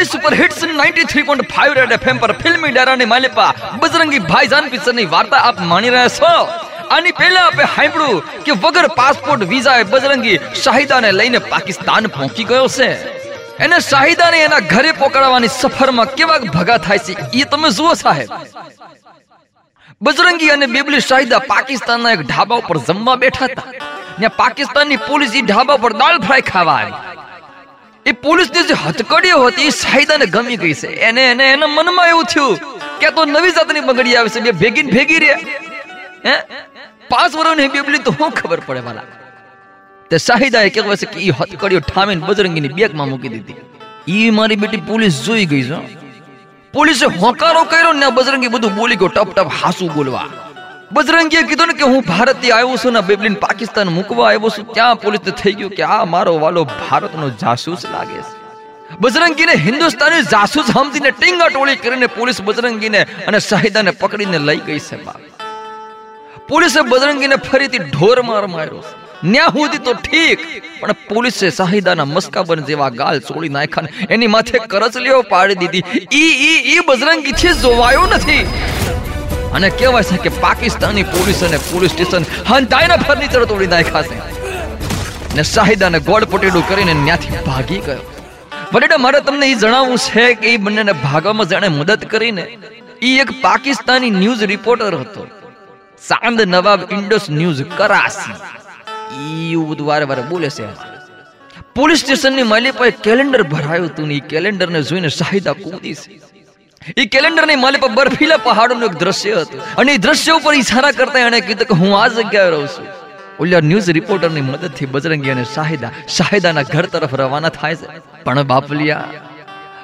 ભાઈ super hits 93.5 red FM પર ફિલ્મી ડેરાની માલિપા. બજરંગી ભાઈજાન પિક્ચરની વાર્તા આપ માણી રહ્યા છો? આની પહેલા આપણે સાંભળ્યું કે વગર પાસપોર્ટ વિઝાએ બજરંગી શાહિદાને લઈને પાકિસ્તાન પહોંચી ગયો છે. એને શાહિદાને એના ઘરે પોકાડવાની સફરમાં કેવા ભગા થાય છે એ તમે જુઓ સાહેબ. બજરંગી અને બેબલી શાહિદા પાકિસ્તાનના એક ઢાબા ઉપર જમવા બેઠા હતા. ત્યાં પાકિસ્તાનની પોલીસ ઢાબા પર દાળ ફ્રાય ખાવા આવી. એ પોલીસની જે હથકડીઓ હતી, એ સાયદાને ગમી ગઈ છે. એને એને, એના મનમાં એવું થયું કે તો નવી જાતની બગડી આવે છે, બે ભેગી ભેગી રે હે? પાંચ વર્ષની બેબલી તો હું ખબર પડે વાલા તે શાહિદાએ કહેવાય છે કે એ હથકડીઓ ઠામીને બજરંગીની બેગમાં મૂકી દીધી. એ મારી બેટી પોલીસ જોઈ ગઈ છે. પોલીસે હોકારો કર્યો ને બજરંગી બધું બોલી ગયો ટપ ટપ હાસુ બોલવા. બજરંગીએ કીધું ને કે હું ભારતથી આવ્યો છું ને બેબલીન પાકિસ્તાન મૂકવા આવ્યો છું, ત્યાં પોલીસને થઈ ગયું કે આ મારો વાલો ભારતનો જાસૂસ લાગે છે. બજરંગીને હિન્દુસ્તાની જાસૂસ સમજીને ટીંગા ટોળી કરીને પોલીસ બજરંગીને અને શાહિદાને પકડીને લઈ ગઈ છે બાપ પોલીસે બજરંગીને ફરીથી ઢોર માર માર્યો ન્યા સુધી તો ઠીક, પણ પોલીસે શાહિદાના મસ્કાબન જેવા ગાલ ચોળી નાખ્યા એની માથે કરચલીઓ પાડી દીધી. ઈ ઈ ઈ બજરંગીથી જોવાયો નથી. અને કહેવાય છે કે પાકિસ્તાની પોલીસ અને પોલીસ સ્ટેશન હંતાઈને ફર્નિચર તોડી નાખ્યા છે. ને શાહિદાને ગોળ પટેડું કરીને ત્યાંથી ભાગી ગયો. બટેટા મારે તમને એ જણાવવું છે કે એ બંનેને ભાગવામાં જાણે મદદ કરીને એ એક પાકિસ્તાની ન્યૂઝ રિપોર્ટર હતો. Chand Nawab Indus News Karachi. એવું વારે વારે બોલે છે. પોલીસ સ્ટેશનની માલી પાસે કેલેન્ડર ભરાયું હતું ને એ કેલેન્ડરને જોઈને શાહિદા કૂદી છે. એ કેલેન્ડરની માલી પર બરફીલા પહાડોનું એક દ્રશ્ય હતું. અને એ દ્રશ્ય ઉપર ઈશારા કરતા એણે કીધું કે હું આ જગ્યાએ રહું છું. ઓલા ન્યૂઝ રિપોર્ટરની મદદથી બજરંગી અને શાહિદા, શાહિદાના ઘર તરફ રવાના થાય છે. પણ બાપલિયા,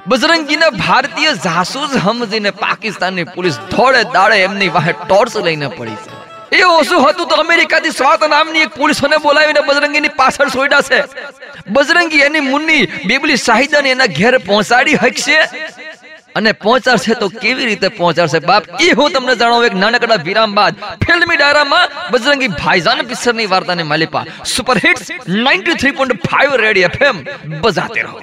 બજરંગીને ભારતીય જાસૂસ સમજીને પાકિસ્તાનની પોલીસ ધોળે દાડે એમની વાહે ટોર્ચ લઈને પડી છે. એ ઓછું હતું તો અમેરિકાથી સ્વાત નામની એક પોલીસોને બોલાવીને બજરંગીની પાછળ છોડ્યા છે. બજરંગી એની મુન્ની, બેબલી શાહિદાને એના ઘેર પહોંચાડી હકશે? અને પહોંચાડશે તો કેવી રીતે પહોંચાડશે? બાપ એ હું તમને જણાવું એક નાનકડા વિરામ બાદ ફિલ્મી ડાયરામાં બજરંગી ભાઈજાન પિક્ચરની વાર્તાને માલિપા. સુપર હિટ્સ 93.5 રેડિયો એફએમ બજાતે રહો.